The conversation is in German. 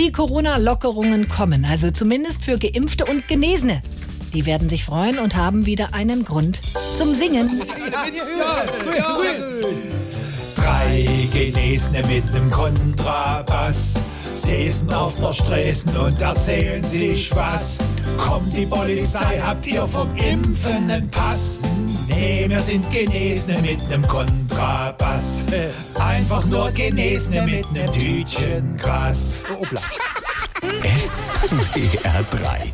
Die Corona-Lockerungen kommen, also zumindest für Geimpfte und Genesene. Die werden sich freuen und haben wieder einen Grund zum Singen. Drei Genesene mit nem Kontrabass säßen auf der Straße und erzählen sich was. Kommt die Polizei, habt ihr vom Impfen nen Pass? Nee, wir sind Genesene mit nem Kontrabass. Einfach nur Genesene mit nem Tütchen Gras. SWR 3